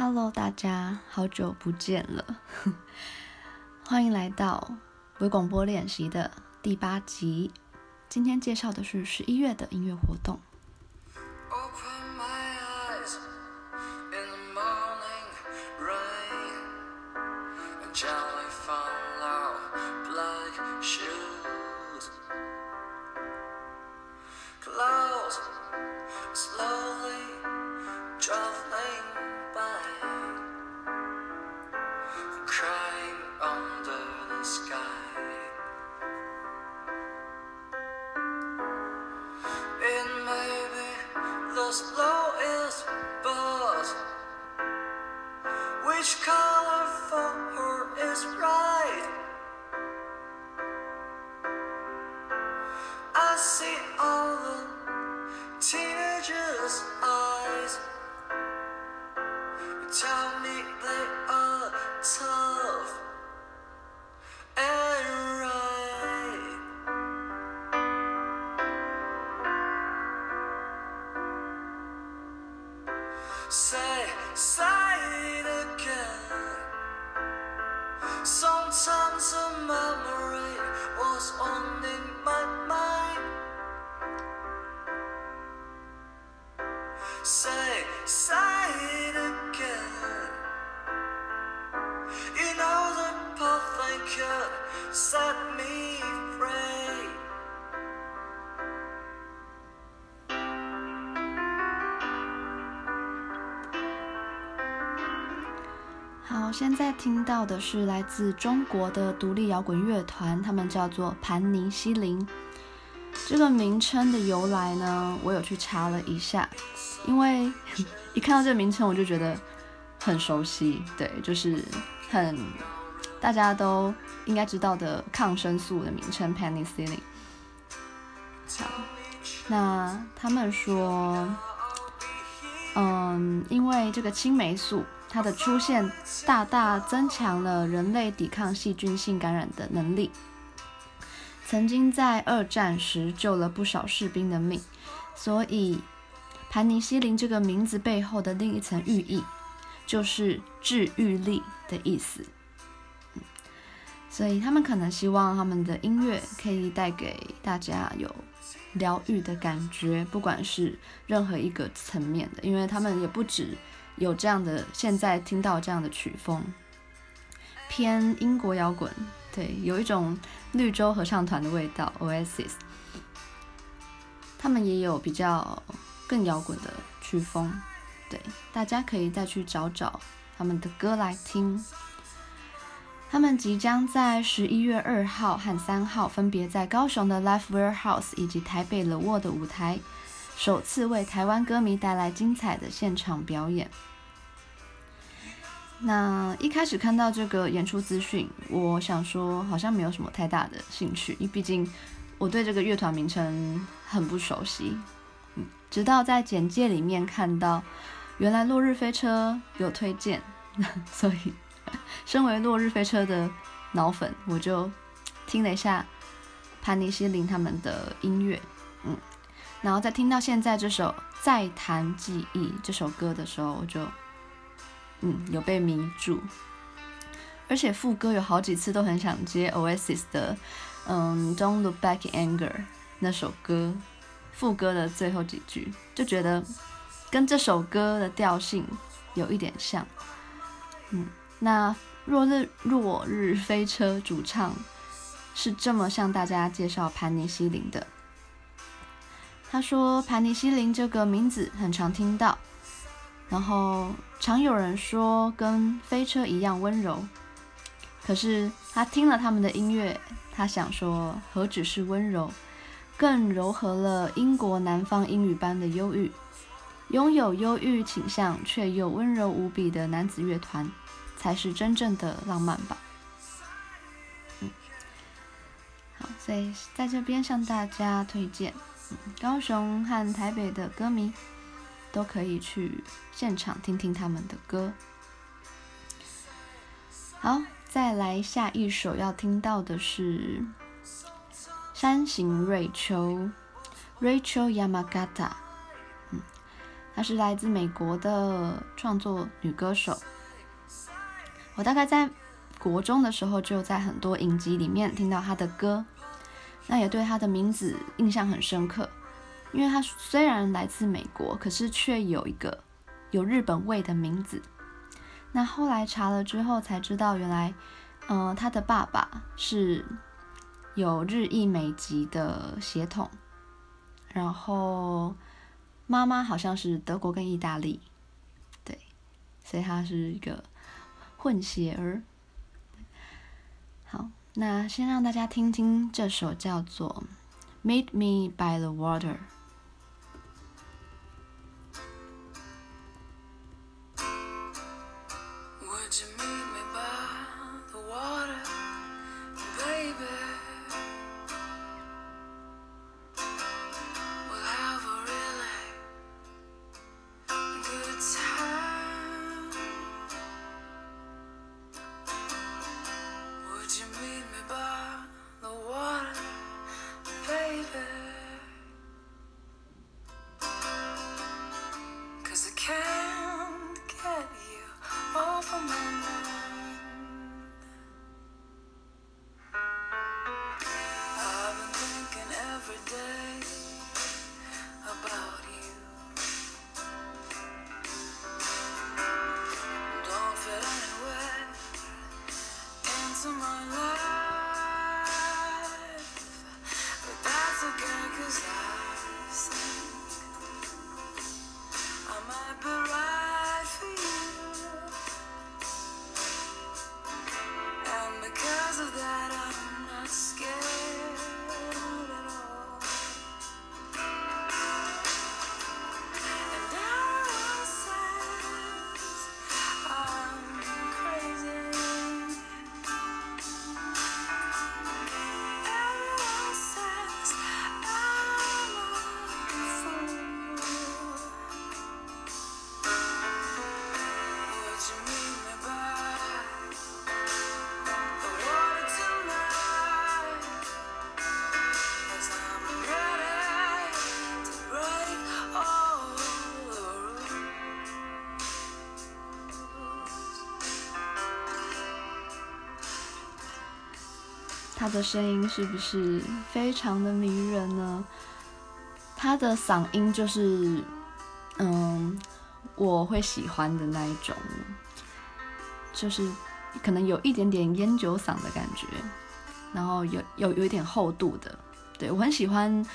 Hello，大家好久不见了，欢迎来到微广播练习的第八集。今天介绍的是十一月的音乐活动。听到的是来自中国的独立摇滚乐团，他们叫做盘尼西林。这个名称的由来呢，我有去查了一下，因为一看到这个名称我就觉得很熟悉，对，就是很大家都应该知道的抗生素的名称 penicillin。好，那他们说，嗯，因为这个青霉素。它的出现大大增强了人类抵抗细菌性感染的能力，曾经在二战时救了不少士兵的命，所以盘尼西林这个名字背后的另一层寓意就是治愈力的意思。所以他们可能希望他们的音乐可以带给大家有疗愈的感觉，不管是任何一个层面的，因为他们也不止。有这样的，现在听到这样的曲风，偏英国摇滚，对，有一种绿洲合唱团的味道，Oasis。他们也有比较更摇滚的曲风，对，大家可以再去找找他们的歌来听。他们即将在十一月二号和三号，分别在高雄的 Live Warehouse 以及台北 The Wall 的舞台，首次为台湾歌迷带来精彩的现场表演。那一开始看到这个演出资讯，我想说好像没有什么太大的兴趣，因为毕竟我对这个乐团名称很不熟悉。直到在简介里面看到，原来落日飞车有推荐，所以身为落日飞车的脑粉，我就听了一下盘尼西林他们的音乐，嗯，然后在听到现在这首《再谈记忆》这首歌的时候，我就。嗯，有被迷住，而且副歌有好几次都很想接 Oasis 的，嗯，Don't Look Back in Anger 那首歌，副歌的最后几句就觉得跟这首歌的调性有一点像。嗯，那落日落日飞车主唱是这么向大家介绍盘尼西林的，他说盘尼西林这个名字很常听到。然后常有人说跟飞车一样温柔，可是他听了他们的音乐，他想说何止是温柔，更糅合了英国南方英语般的忧郁，拥有忧郁倾向却又温柔无比的男子乐团，才是真正的浪漫吧。嗯，好，所以在这边向大家推荐，高雄和台北的歌迷。都可以去现场听听他们的歌。好，再来下一首要听到的是山形瑞秋 （Rachel Yamagata）。嗯，她是来自美国的创作女歌手。我大概在国中的时候就在很多影集里面听到她的歌，那也对她的名字印象很深刻，因为他虽然来自美国，可是却有一个有日本味的名字。那后来查了之后才知道，原来，嗯、呃，她的爸爸是有日裔美籍的血统，然后妈妈好像是德国跟意大利，对，所以她是一个混血儿。好，那先让大家听听这首叫做《Meet Me by the Water》。他的声音是不是非常的迷人呢？他的嗓音就是，嗯，我会喜欢的那一种，就是可能有一点点烟酒嗓的感觉，然后有有有一点厚度的。对，我很喜欢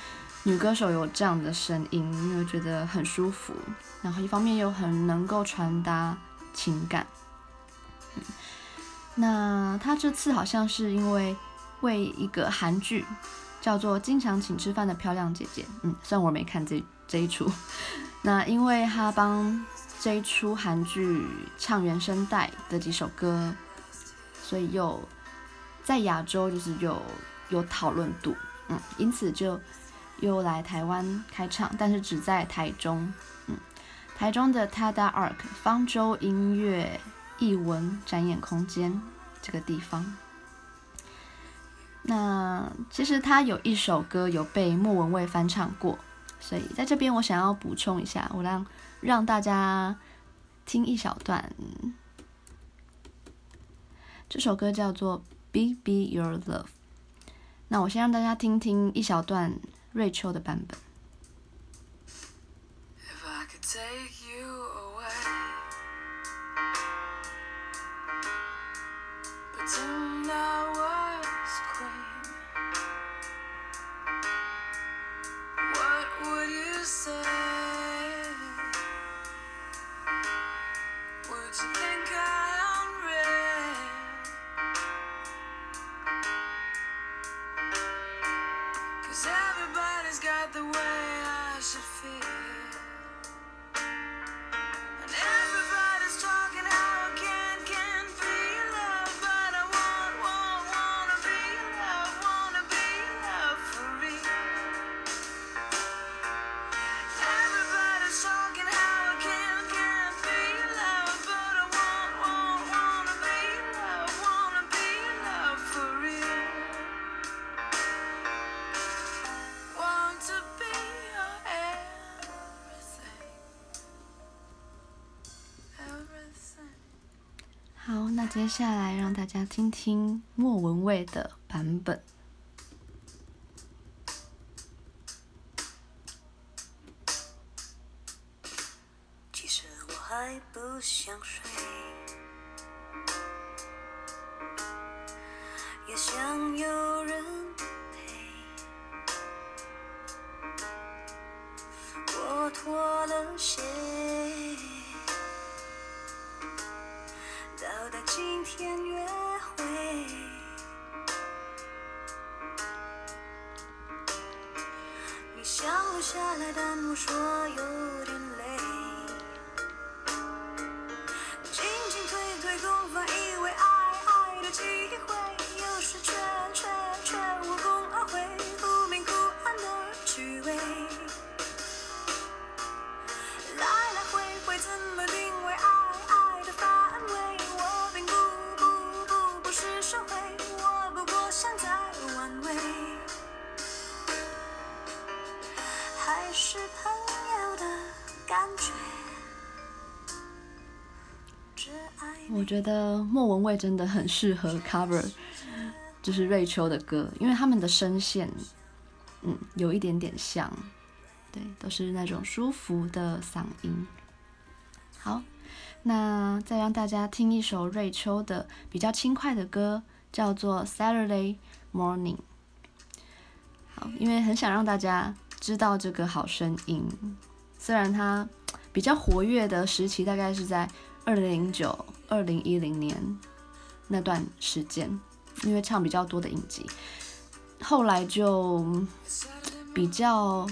女歌手有这样的声音，因为觉得很舒服，然后一方面又很能够传达情感。嗯，那他这次好像是因为。为一个韩剧叫做《经常请吃饭的漂亮姐姐》，嗯，虽然我没看这这一出，那因为他帮这一出韩剧唱原声带的几首歌，所以又在亚洲就是有有讨论度，嗯，因此就又来台湾开唱，但是只在台中，嗯，台中的 Tada Arc 方舟音乐艺文展演空间这个地方。那其实他有一首歌有被莫文蔚翻唱过，所以在这边我想要补充一下，我让让大家听一小段。这首歌叫做《Be Be Your Love》。那我先让大家听听一小段瑞秋的版本。好，那 should feel 接下来让大家听听莫文蔚的版本。我觉得莫文蔚真的很适合 cover，就是瑞秋的歌，因为他们的声线，嗯，有一点点像，对，都是那种舒服的嗓音。好。那再让大家听一首瑞秋的比较轻快的歌，叫做《Saturday Morning》。好，因为很想让大家知道这个好声音。虽然它比较活跃的时期大概是在二零零九、二零一零年那段时间，因为唱比较多的影集，后来就比较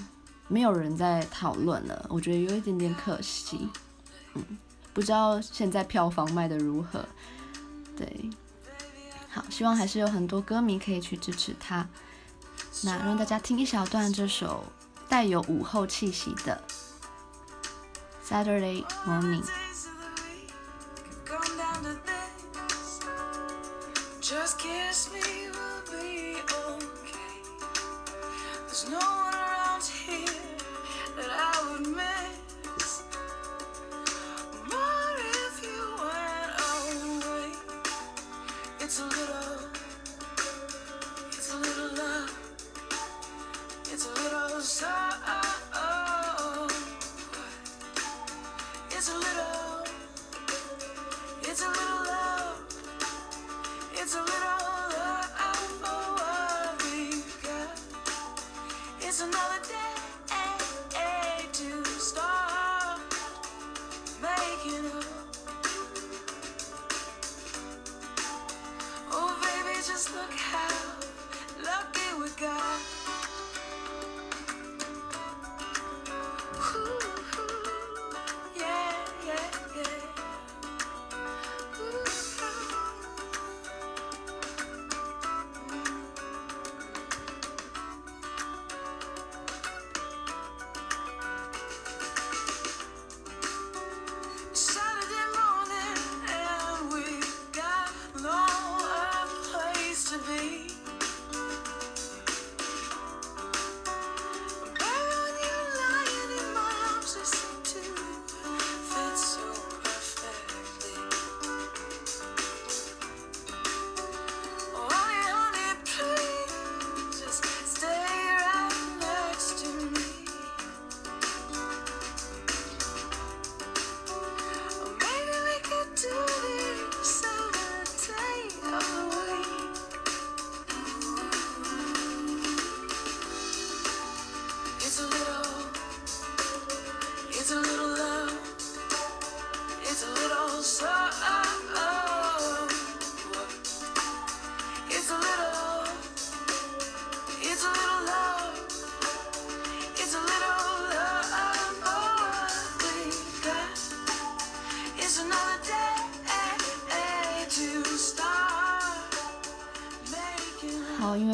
没有人在讨论了。我觉得有一点点可惜，嗯。不知道现在票房卖得如何？对，好，希望还是有很多歌迷可以去支持他。那让大家听一小段这首带有午后气息的《Saturday Morning》。Just kiss me, we'll be okay. There's no one around here that I would miss.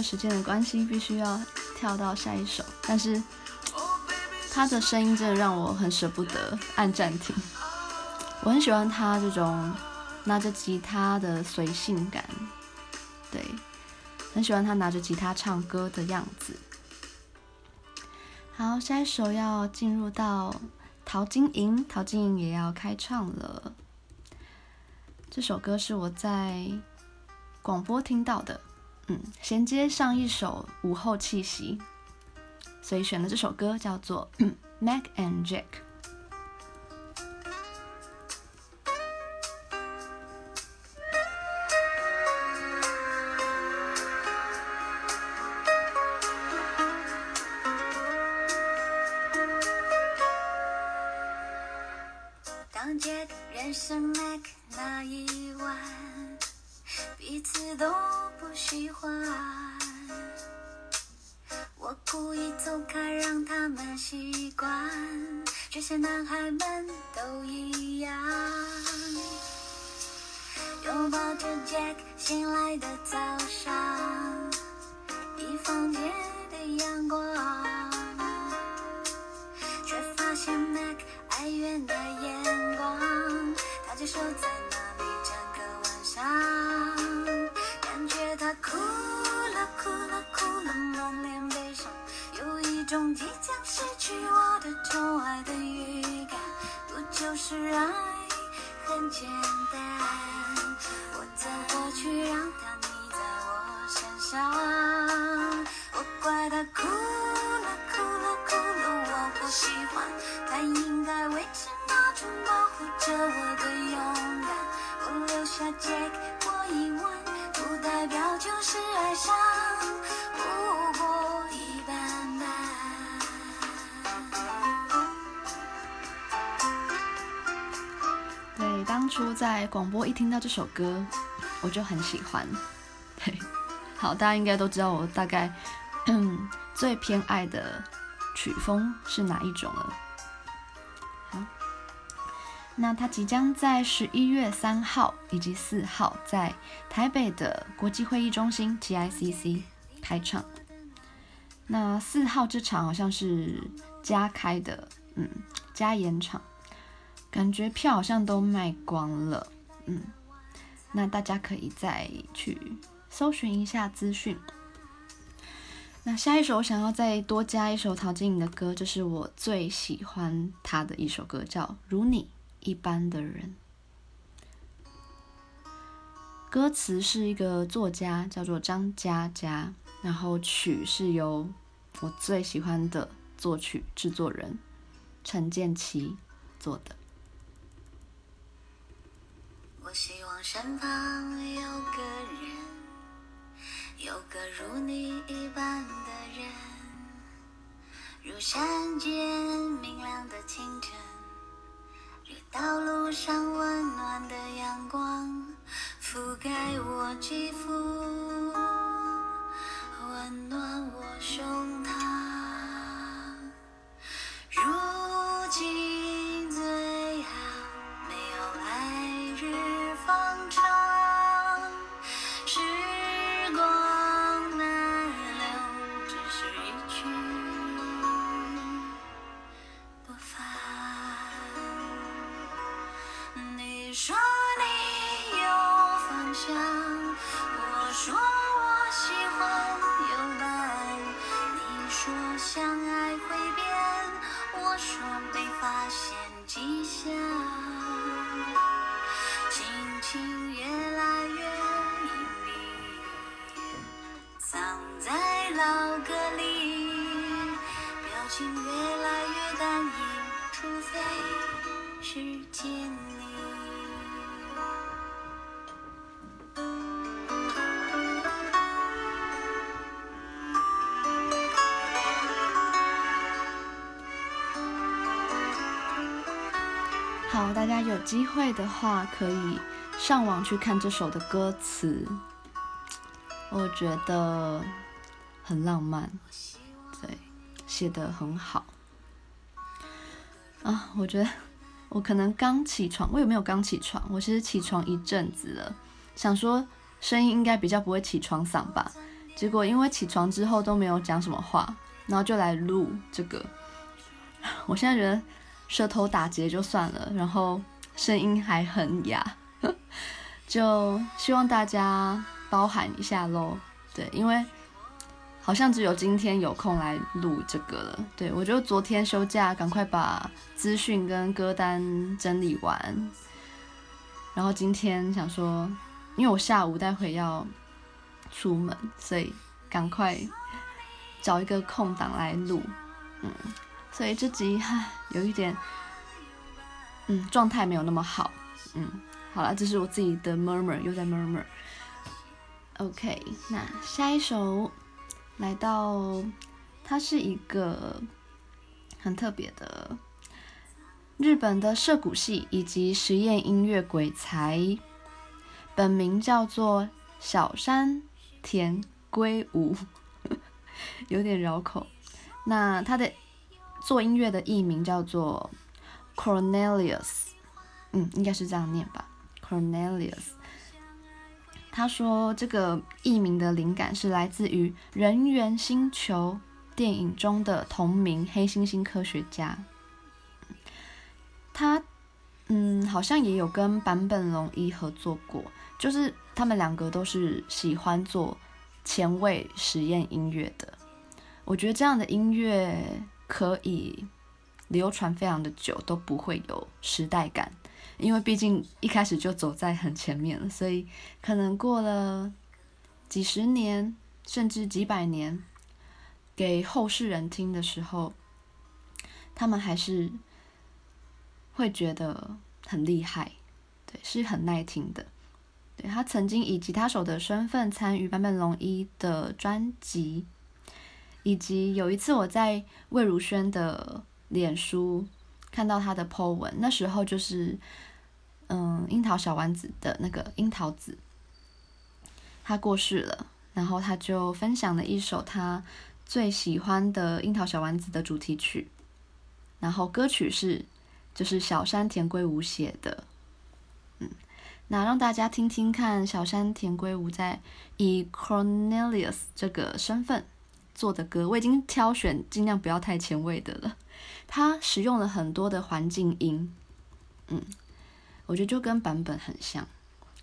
时间的关系，必须要跳到下一首。但是他的声音真的让我很舍不得按暂停。我很喜欢他这种拿着吉他的随性感，对，很喜欢他拿着吉他唱歌的样子。好，下一首要进入到陶晶莹，陶晶莹也要开唱了。这首歌是我在广播听到的，嗯，衔接上一首午后气息，所以选的这首歌叫做《Mac and Jack》。在广播一听到这首歌，我就很喜欢。对，好，大家应该都知道我大概最偏爱的曲风是哪一种了。好，那他即将在十一月三号以及四号在台北的国际会议中心 TICC 开唱。那四号这场好像是加开的，嗯，加演场。感觉票好像都卖光了，嗯，那大家可以再去搜寻一下资讯。那下一首我想要再多加一首陶晶莹的歌，这是我最喜欢她的一首歌，叫《如你一般的人》。歌词是一个作家叫做张嘉佳，然后曲是由我最喜欢的作曲制作人陈建骐做的。我希望身旁有个人，有个如你一般的人，如山间明亮的清晨，如道路上温暖的阳光，覆盖我肌肤，温暖我胸膛。如今好，大家有机会的话可以上网去看这首的歌词，我觉得很浪漫，对，写得很好。啊，我觉得我可能刚起床，我有没有刚起床？我其实起床一阵子了，想说声音应该比较不会起床嗓吧，结果因为起床之后都没有讲什么话，然后就来录这个，我现在觉得。舌头打结就算了，然后声音还很哑，就希望大家包涵一下喽。对，因为好像只有今天有空来录这个了。对，我就昨天休假，赶快把资讯跟歌单整理完，然后今天想说，因为我下午待会要出门，所以赶快找一个空档来录。嗯，所以这集哈有一点，嗯，状态没有那么好。嗯，好了，这是我自己的 murmur，又在 murmur。OK，那下一首来到，它是一个很特别的日本的涩谷系以及实验音乐鬼才，本名叫做小山田圭吾，有点绕口。那他的做音乐的艺名叫做 Cornelius，嗯，应该是这样念吧，Cornelius。他说，这个艺名的灵感是来自于《人猿星球》电影中的同名黑猩猩科学家。他，嗯，好像也有跟坂本龙一合作过，就是他们两个都是喜欢做前卫实验音乐的。我觉得这样的音乐可以流传非常的久，都不会有时代感。因为毕竟一开始就走在很前面了，所以可能过了几十年甚至几百年，给后世人听的时候，他们还是会觉得很厉害，对，是很耐听的。对，他曾经以吉他手的身份参与坂本龙一的专辑，以及有一次我在魏如萱的脸书看到他的 po 文，那时候就是。嗯，樱桃小丸子的那个樱桃子，他过世了，然后他就分享了一首他最喜欢的樱桃小丸子的主题曲，然后歌曲是就是小山田圭吾写的，嗯，那让大家听听看小山田圭吾在以 Cornelius 这个身份做的歌，我已经挑选尽量不要太前卫的了，他使用了很多的环境音，嗯。我觉得就跟版本很像，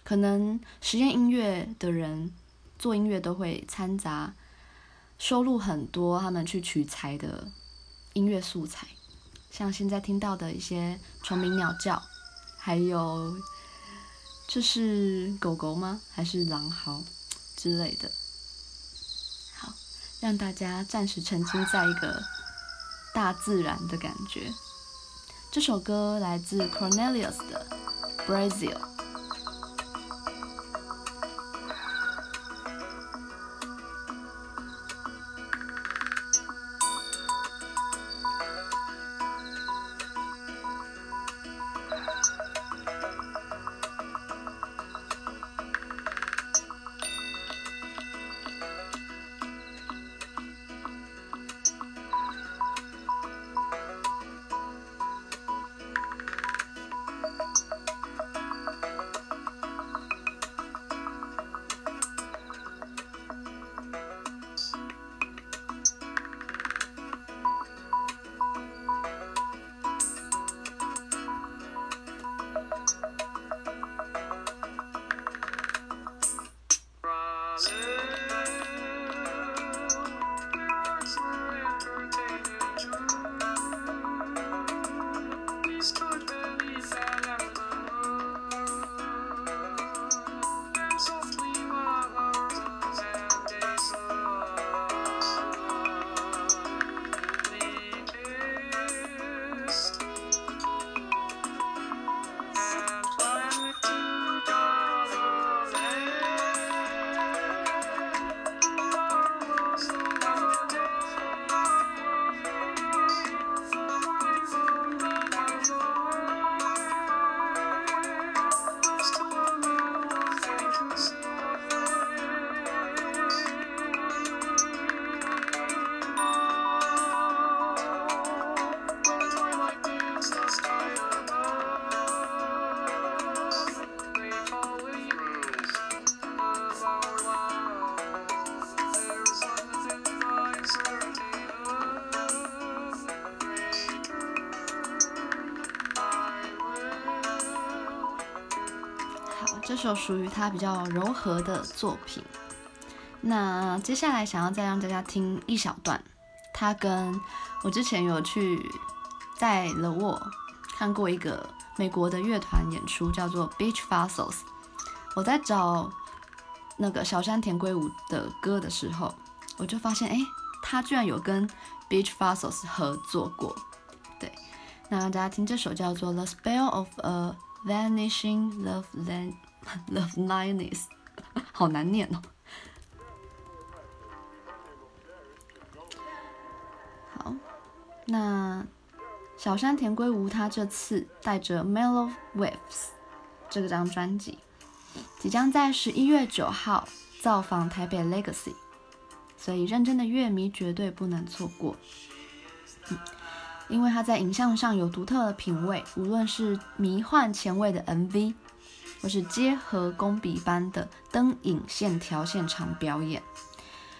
可能实验音乐的人做音乐都会掺杂收录很多他们去取材的音乐素材，像现在听到的一些虫鸣鸟叫，还有这是狗狗吗？还是狼嚎之类的？好，让大家暂时沉浸在一个大自然的感觉。这首歌来自 Cornelius 的。Brazil。首属于他比较柔和的作品。那接下来想要再让大家听一小段，他跟我之前有去在 The Wall 看过一个美国的乐团演出，叫做 Beach Fossils。我在找那个小山田圭吾的歌的时候，我就发现，哎，他居然有跟 Beach Fossils 合作过。对，那大家听这首叫做《The Spell of a Vanishing Love Land Love Lioness》，好难念哦。好，那。小山田圭吾他这次带着《Mellow Waves》这张专辑，即将在十一月九号造访台北 Legacy，所以认真的乐迷绝对不能错过。因为他在影像上有独特的品味，无论是迷幻前卫的 MV，或是结合工笔般的灯影线条现场表演，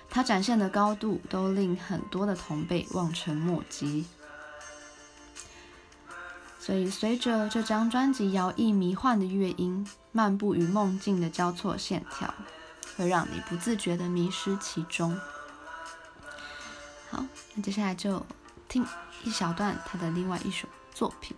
他展现的高度都令很多的同辈望尘莫及。所以，随着这张专辑摇曳迷幻的乐音，漫步与梦境的交错线条，会让你不自觉地迷失其中。好，那接下来就听一小段他的另外一首作品。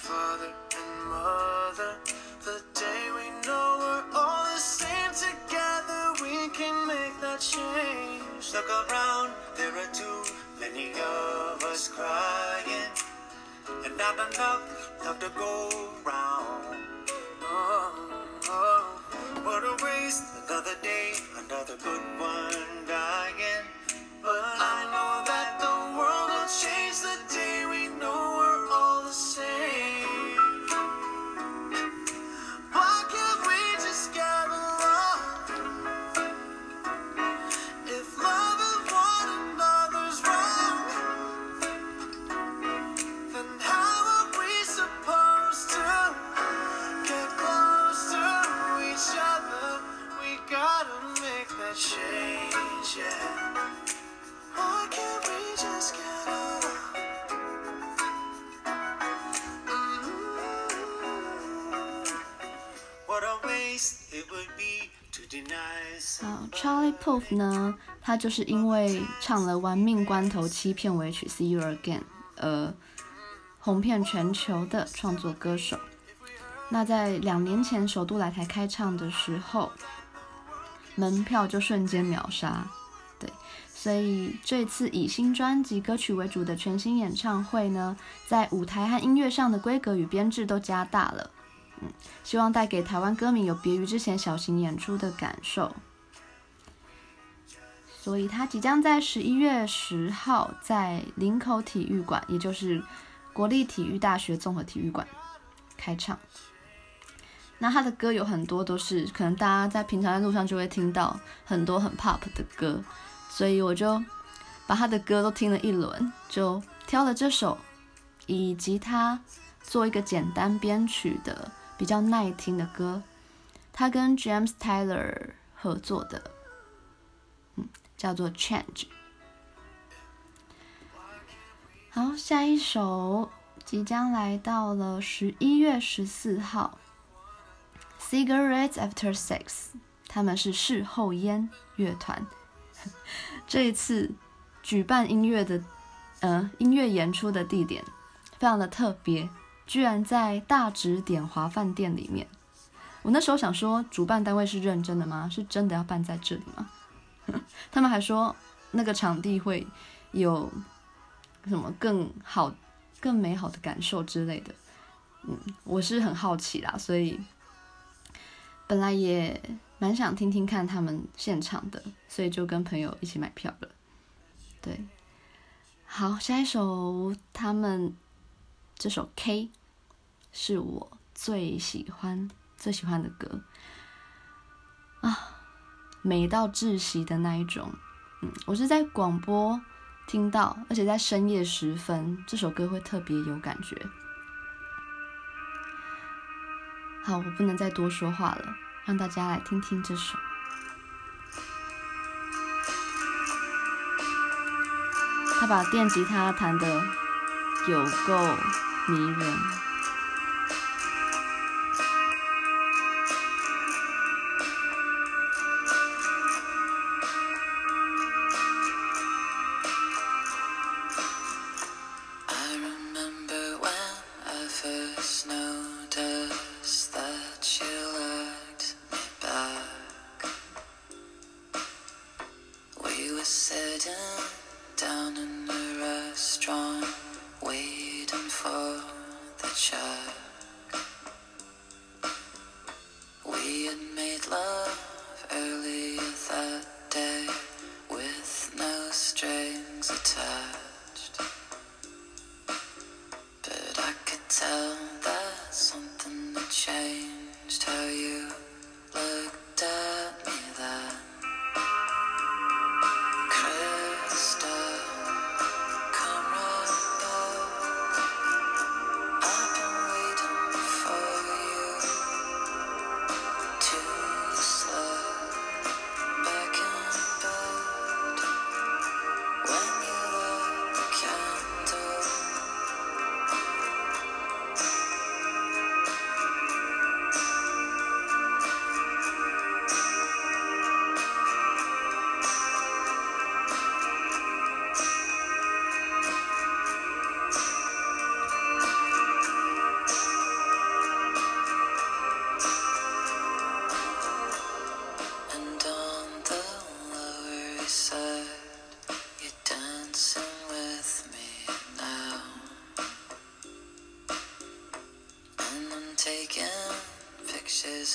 father and mother. The day we know we're all the same together, we can make that change. Look around, there are too many of us crying. And I've been love, love to go round. Oh, oh. What a waste, another day, another good one dying. But 好，Charlie Puth 呢，他就是因为唱了《玩命关头七》片尾曲《See You Again》而红遍全球的创作歌手。那在两年前首度来台开唱的时候，门票就瞬间秒杀。对，所以这次以新专辑歌曲为主的全新演唱会呢，在舞台和音乐上的规格与编制都加大了。希望带给台湾歌迷有别于之前小型演出的感受。所以他即将在十一月十号在林口体育馆，也就是国立体育大学综合体育馆开唱。那他的歌有很多都是可能大家在平常在路上就会听到很多很 pop 的歌，所以我就把他的歌都听了一轮，就挑了这首以及他做一个简单编曲的比较耐听的歌，他跟 James Taylor 合作的。嗯叫做 Change。好，下一首即将来到了十一月十四号，Cigarettes After Sex，他们是事后烟乐团。这一次举办音乐的，呃，音乐演出的地点非常的特别，居然在大直点华饭店里面。我那时候想说，主办单位是认真的吗？是真的要办在这里吗？他们还说那个场地会有什么更好、更美好的感受之类的。嗯，我是很好奇啦，所以本来也蛮想听听看他们现场的，所以就跟朋友一起买票了。对，好，下一首他们这首《K》是我最喜欢、最喜欢的歌啊。美到窒息的那一种，嗯，我是在广播听到，而且在深夜时分，这首歌会特别有感觉。好，我不能再多说话了，让大家来听听这首。他把电吉他弹得有够迷人。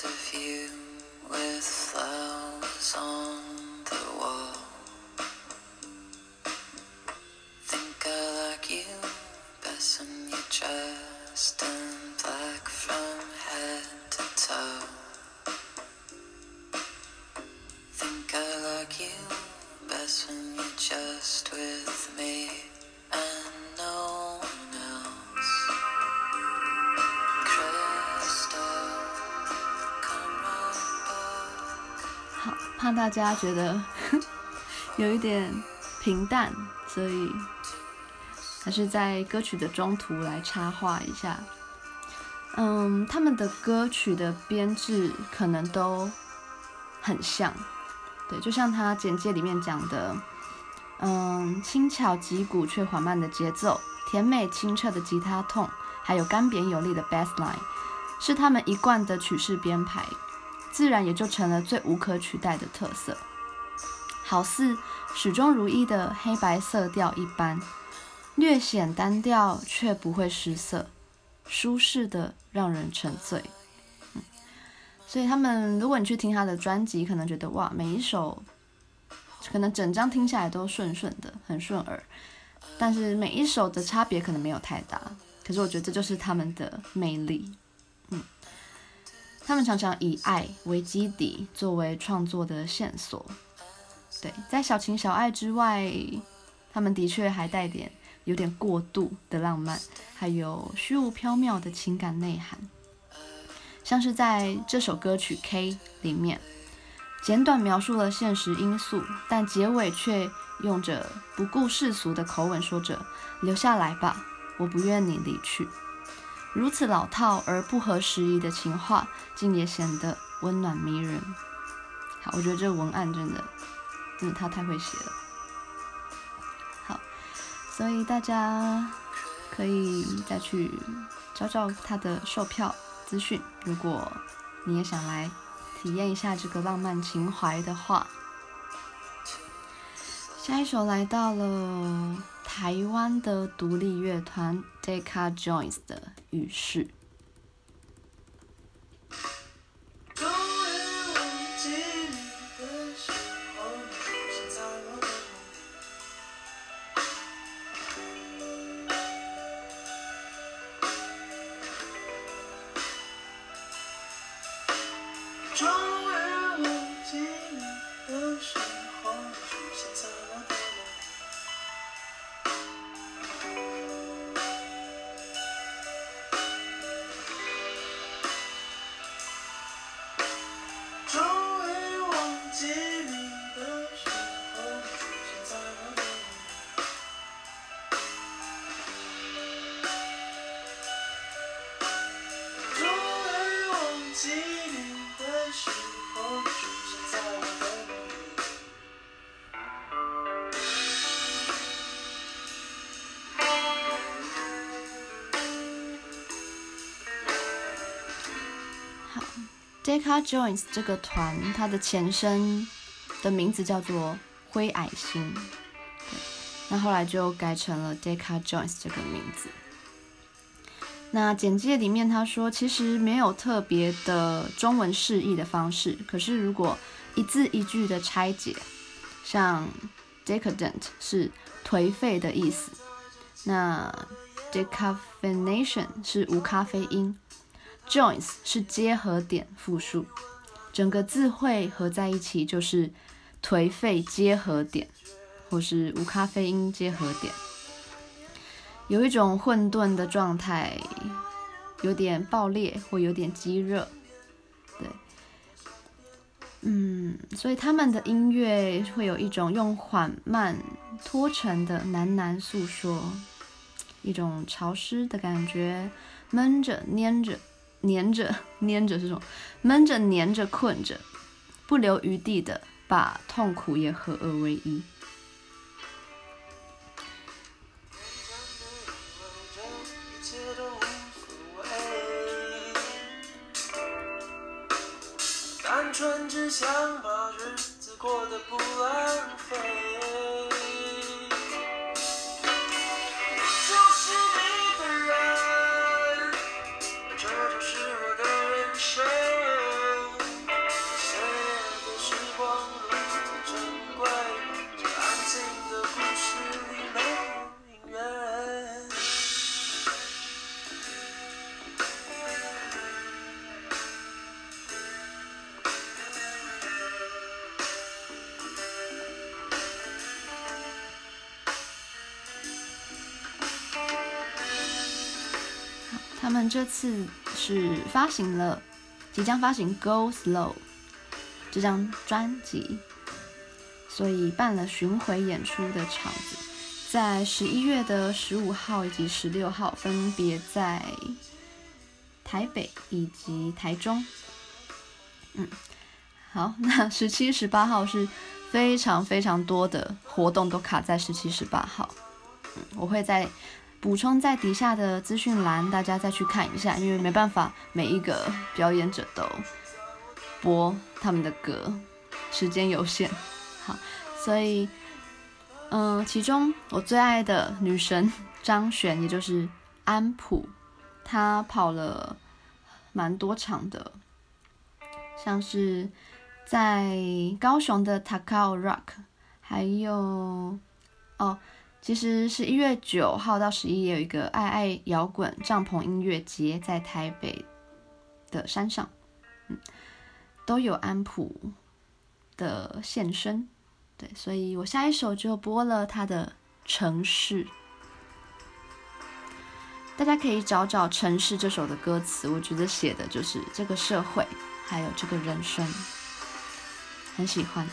of you. 大家觉得 有一点平淡，所以还是在歌曲的中途来插话一下。嗯，他们的歌曲的编制可能都很像，对，就像他简介里面讲的，嗯，轻巧击鼓却缓慢的节奏，甜美清澈的吉他痛，还有干瘪有力的 bass line，是他们一贯的曲式编排，自然也就成了最无可取代的特色，好似始终如一的黑白色调一般，略显单调却不会失色，舒适的让人沉醉。嗯，所以他们，如果你去听他的专辑，可能觉得哇，每一首可能整张听下来都顺顺的，很顺耳，但是每一首的差别可能没有太大。可是我觉得这就是他们的魅力，嗯，他们常常以爱为基底，作为创作的线索。对，在小情小爱之外，他们的确还带点有点过度的浪漫，还有虚无缥缈的情感内涵。像是在这首歌曲《K》里面，简短描述了现实因素，但结尾却用着不顾世俗的口吻说着：“留下来吧。”我不愿你离去，如此老套而不合时宜的情话，竟也显得温暖迷人。好，我觉得这个文案真的，真的他太会写了。好，所以大家可以再去找找他的售票资讯，如果你也想来体验一下这个浪漫情怀的话。下一首来到了。台湾的独立乐团 Deca Joins 的《浴室》。Deca Joins 这个团，它的前身的名字叫做灰矮星，那后来就改成了 Deca Joins 这个名字。那简介里面他说，其实没有特别的中文释义的方式，可是如果一字一句的拆解，像 decadent 是颓废的意思，那 decaffeination 是无咖啡因。Joins 是结合点复数，整个字汇合在一起就是颓废结合点，或是无咖啡因结合点，有一种混沌的状态，有点爆裂或有点激热，对，嗯，所以他们的音乐会有一种用缓慢拖成的喃喃诉说，一种潮湿的感觉，闷着粘着。黏着，黏着这种闷着，黏着，困着，不留余地的把痛苦也合二为一。单纯只想把日子过得不浪费。他们这次是发行了，即将发行《Go Slow》这张专辑，所以办了巡回演出的场子，在十一月的十五号以及十六号分别在台北以及台中。嗯，好，那十七、十八号是非常非常多的活动都卡在十七、十八号。嗯，我会在。补充在底下的资讯栏，大家再去看一下，因为没办法每一个表演者都播他们的歌，时间有限。好，所以，嗯、其中我最爱的女神张悬，也就是安普，她跑了蛮多场的，像是在高雄的 Takao Rock，还有哦。其实是一月九号到十一，也有一个爱爱摇滚帐篷音乐节在台北的山上，嗯，都有安普的现身，对，所以我下一首就播了他的《城市》，大家可以找找《城市》这首的歌词，我觉得写的就是这个社会，还有这个人生，很喜欢。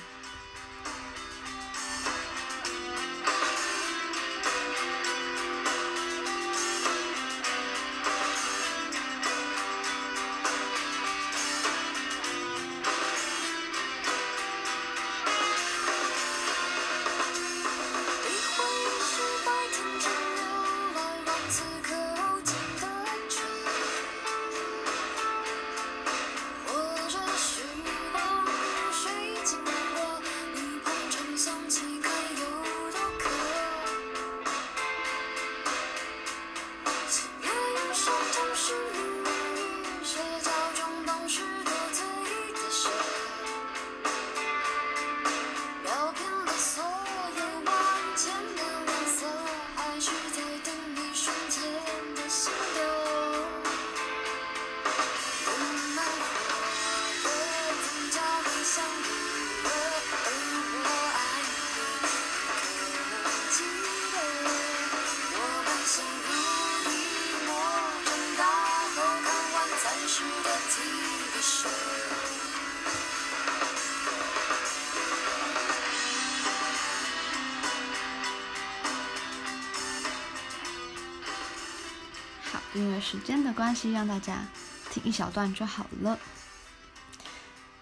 时间的关系，让大家听一小段就好了。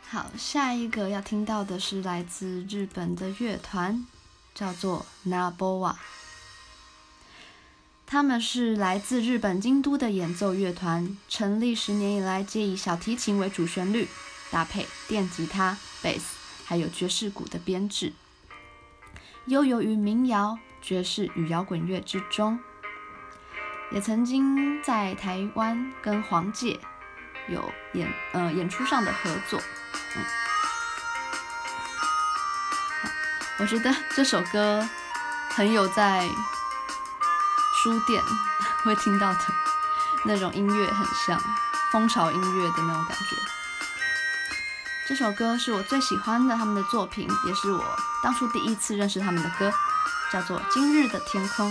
好，下一个要听到的是来自日本的乐团，叫做 Naboa。他们是来自日本京都的演奏乐团，成立十年以来，皆以小提琴为主旋律，搭配电吉他、贝斯，还有爵士鼓的编制，悠游于民谣、爵士与摇滚乐之中。也曾经在台湾跟黄玠有演呃演出上的合作，嗯，我觉得这首歌很有在书店 会听到的那种音乐，很像风潮音乐的那种感觉。这首歌是我最喜欢的他们的作品，也是我当初第一次认识他们的歌，叫做《今日的天空》。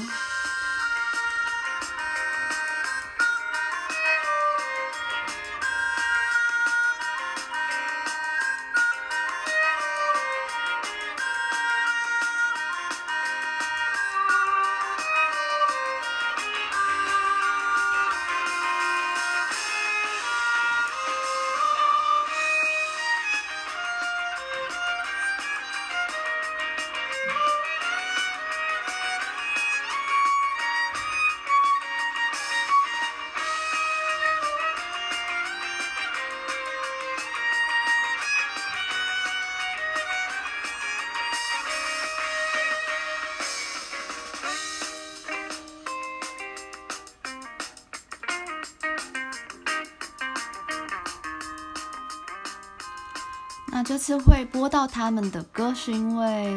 这次会播到他们的歌，是因为，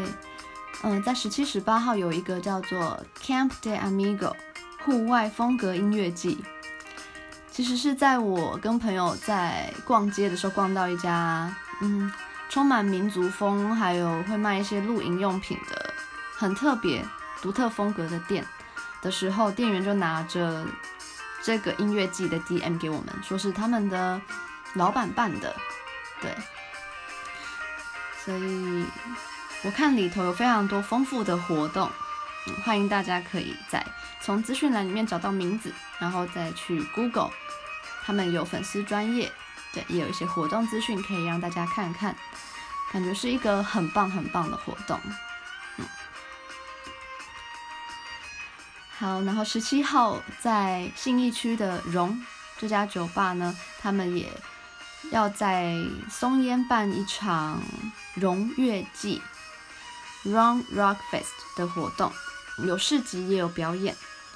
嗯，在十七、十八号有一个叫做 Camp de Amigo 户外风格音乐季，其实是在我跟朋友在逛街的时候，逛到一家嗯充满民族风，还有会卖一些露营用品的很特别、独特风格的店。的时候，店员就拿着这个音乐季的 DM 给我们，说是他们的老板办的，所以我看里头有非常多丰富的活动，欢迎大家可以在从资讯栏里面找到名字，然后再去 Google，他们有粉丝专业，对，也有一些活动资讯可以让大家看看，感觉是一个很棒很棒的活动。好，然后十七号在信义区的荣这家酒吧呢，他们也要在松烟办一场荣乐季 （Ron Rock Fest） 的活动，有市集也有表演。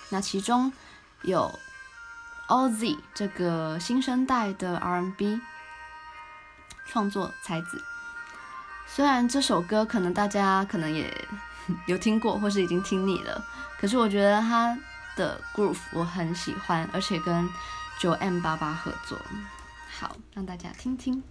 那其中有 Oz 这个新生代的 R&B 创作才子。虽然这首歌可能大家可能也 有听过，或是已经听腻了，可是我觉得他的 groove 我很喜欢，而且跟 9m88 合作，好，让大家听听。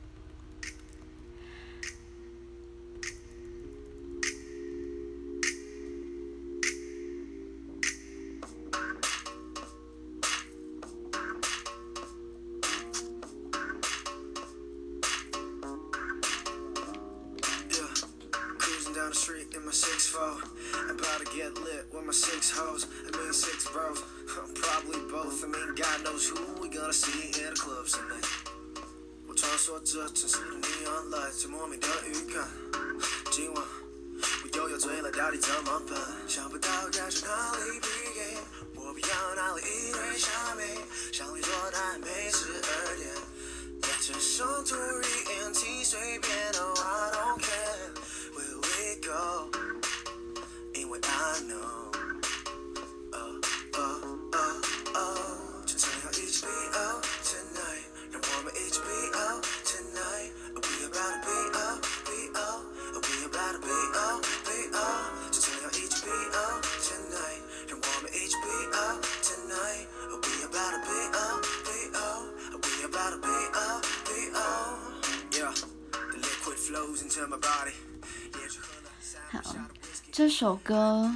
歌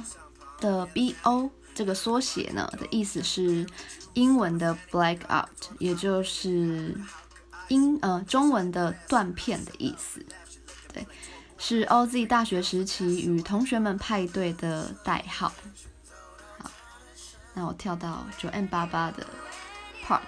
的 BO 这个缩写呢的意思是英文的 black out，也就是英呃中文的断片的意思。对，是 OZ 大学时期与同学们派对的代号。好，那我跳到九 M 八八的 part。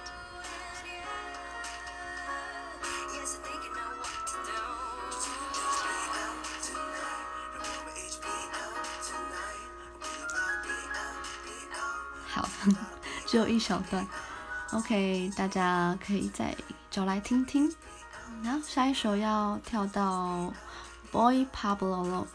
只有一小段，OK，大家可以再找来听听。然后下一首要跳到 Boy Pablo。了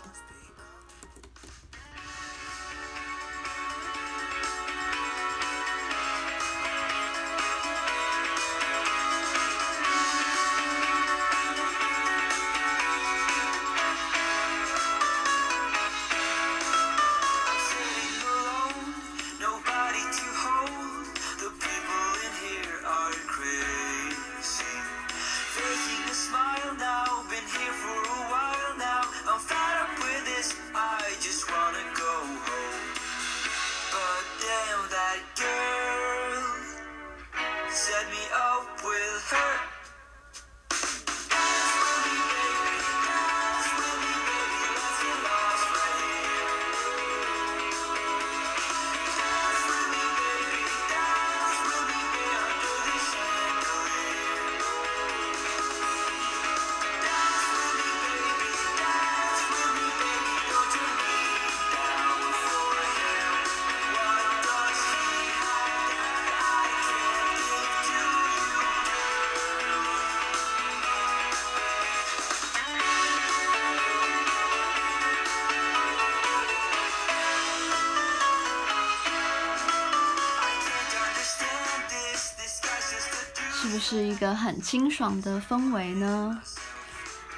一个很清爽的氛围呢。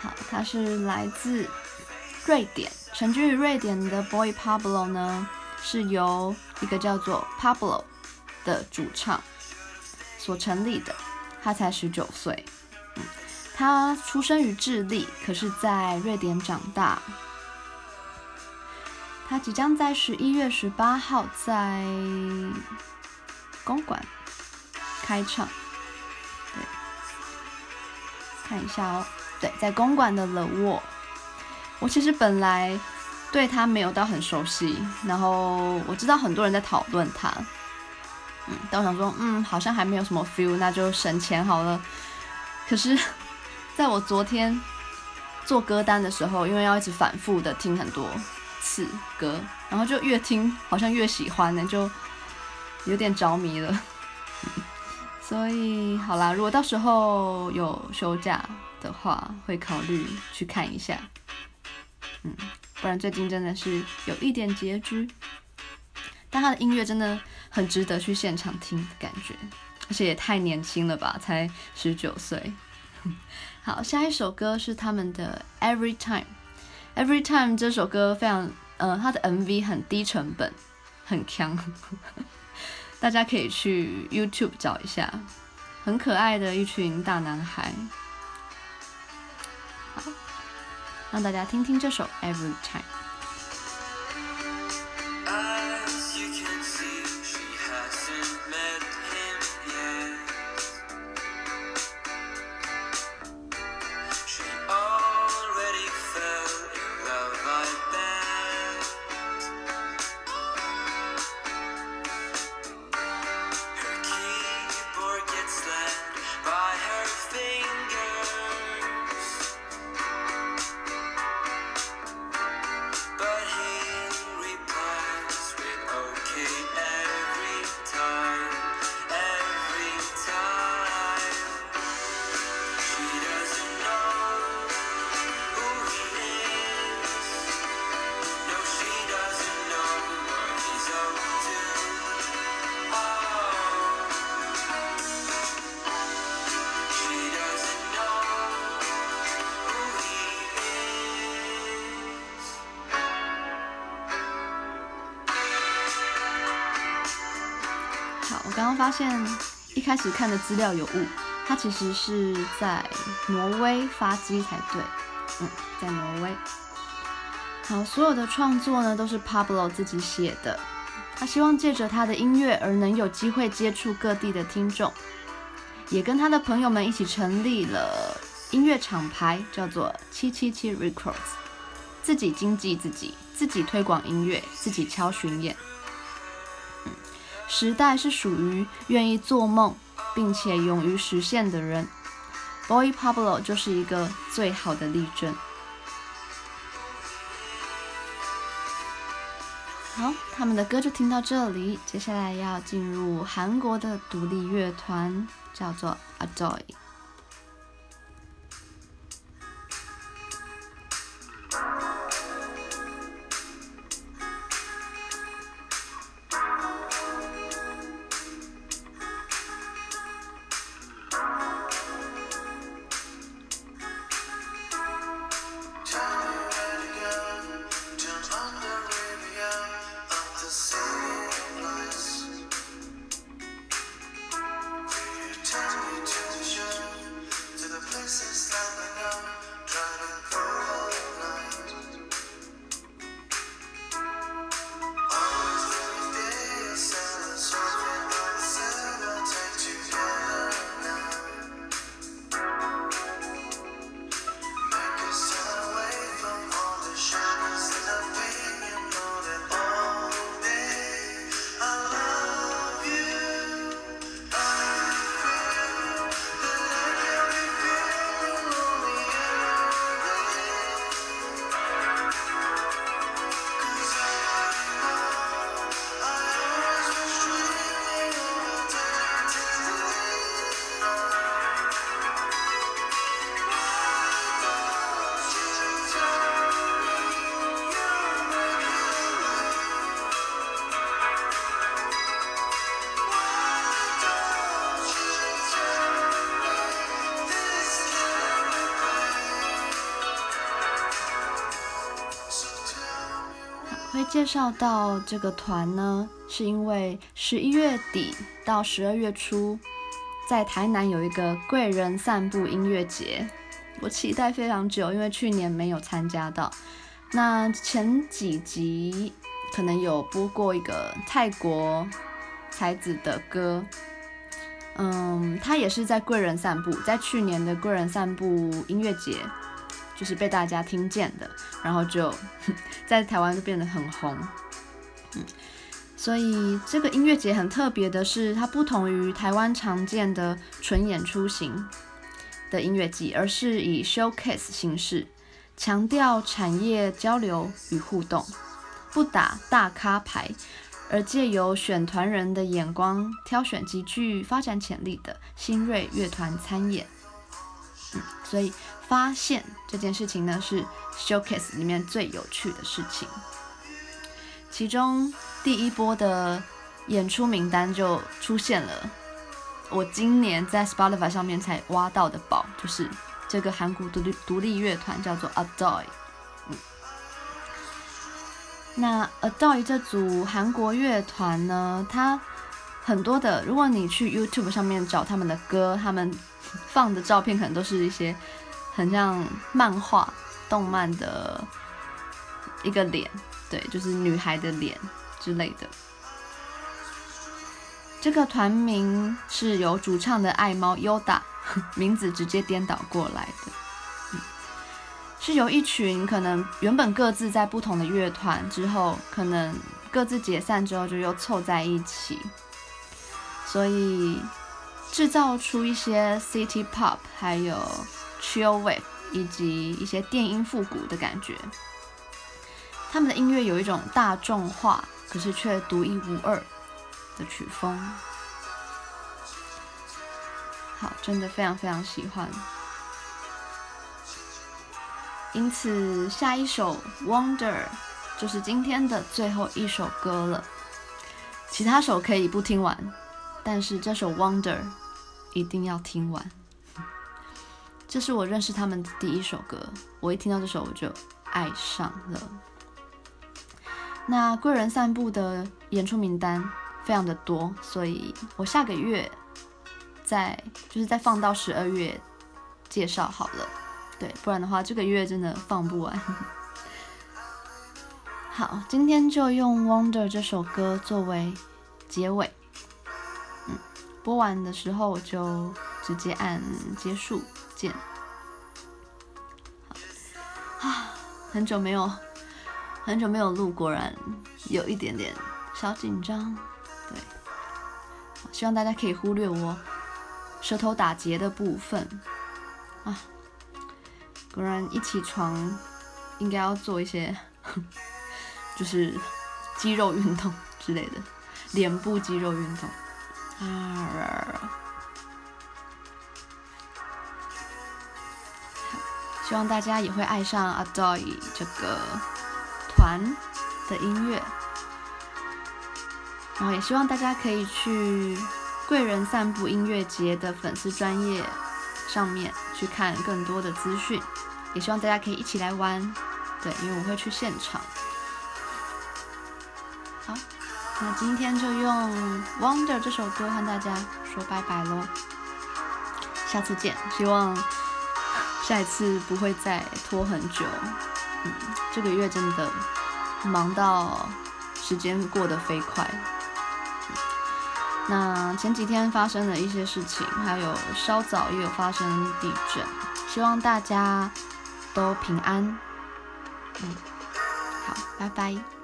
好，他是来自瑞典，成居于瑞典的 Boy Pablo 呢，是由一个叫做 Pablo 的主唱所成立的。他才十九岁，他出生于智利，可是在瑞典长大。他即将在十一月十八号在公馆开唱。看一下哦，对，在公馆的冷卧。我其实本来对他没有到很熟悉，然后我知道很多人在讨论他，嗯，但我想说，嗯，好像还没有什么 feel，那就省钱好了。可是，在我昨天做歌单的时候，因为要一直反复的听很多次歌，然后就越听好像越喜欢呢，就有点着迷了。所以好啦，如果到时候有休假的话，会考虑去看一下。嗯，不然最近真的是有一点拮据。但他的音乐真的很值得去现场听感觉，而且也太年轻了吧，才十九岁。好，下一首歌是他们的《Every Time》。《Every Time》这首歌非常，呃，他的 MV 很低成本，很强，大家可以去 YouTube 找一下，很可爱的一群大男孩。好，让大家听听这首《Every Time》。发现一开始看的资料有误，他其实是在挪威发迹才对，嗯，在挪威。好，所有的创作呢都是 Pablo 自己写的，他希望借着他的音乐而能有机会接触各地的听众，也跟他的朋友们一起成立了音乐厂牌，叫做七七七 Records，自己经纪自己，自己推广音乐，自己敲巡演。时代是属于愿意做梦并且勇于实现的人，Boy Pablo 就是一个最好的例证。好，他们的歌就听到这里，接下来要进入韩国的独立乐团，叫做 Adoy。介绍到这个团呢，是因为十一月底到十二月初，在台南有一个贵人散步音乐节，我期待非常久，因为去年没有参加到。那前几集可能有播过一个泰国才子的歌，嗯，他也是在贵人散步，在去年的贵人散步音乐节。就是被大家听见的，然后就在台湾就变得很红，嗯，所以这个音乐节很特别的是，它不同于台湾常见的纯演出型的音乐季，而是以 showcase 形式，强调产业交流与互动，不打大咖牌，而借由选团人的眼光，挑选极具发展潜力的新锐乐团参演。嗯，所以发现这件事情呢，是 showcase 里面最有趣的事情。其中第一波的演出名单就出现了，我今年在 Spotify 上面才挖到的宝，就是这个韩国独立独立乐团叫做 Adoy。那 Adoy 这组韩国乐团呢，它很多的，如果你去 YouTube 上面找他们的歌，他们放的照片可能都是一些很像漫画、动漫的一个脸，对，就是女孩的脸之类的。这个团名是由主唱的爱猫 Yoda 名字直接颠倒过来的。是由一群可能原本各自在不同的乐团之后，可能各自解散之后就又凑在一起，所以制造出一些 City Pop，还有 Chill Wave 以及一些电音复古的感觉。他们的音乐有一种大众化，可是却独一无二的曲风。好，真的非常非常喜欢。因此，下一首《Wonder》就是今天的最后一首歌了。其他首可以不听完，但是这首《Wonder》一定要听完。这是我认识他们的第一首歌，我一听到这首我就爱上了。那贵人散步的演出名单非常的多，所以我下个月再就是再放到十二月介绍好了。对，不然的话，这个月真的放不完。好，今天就用《Wonder》这首歌作为结尾。嗯，播完的时候我就直接按结束见。啊，很久没有，很久没有录，果然有一点点小紧张。对，希望大家可以忽略我舌头打结的部分啊。果然一起床，应该要做一些，就是肌肉运动之类的，脸部肌肉运动。啊，希望大家也会爱上 Adoy 这个团的音乐，然后也希望大家可以去贵人散步音乐节的粉丝专页上面去看更多的资讯。也希望大家可以一起来玩，对，因为我会去现场。好，那今天就用《Wonder》这首歌和大家说拜拜喽，下次见。希望下一次不会再拖很久。嗯，这个月真的忙到时间过得飞快。嗯，那前几天发生了一些事情，还有稍早也有发生地震，希望大家。都平安，嗯，好，拜拜。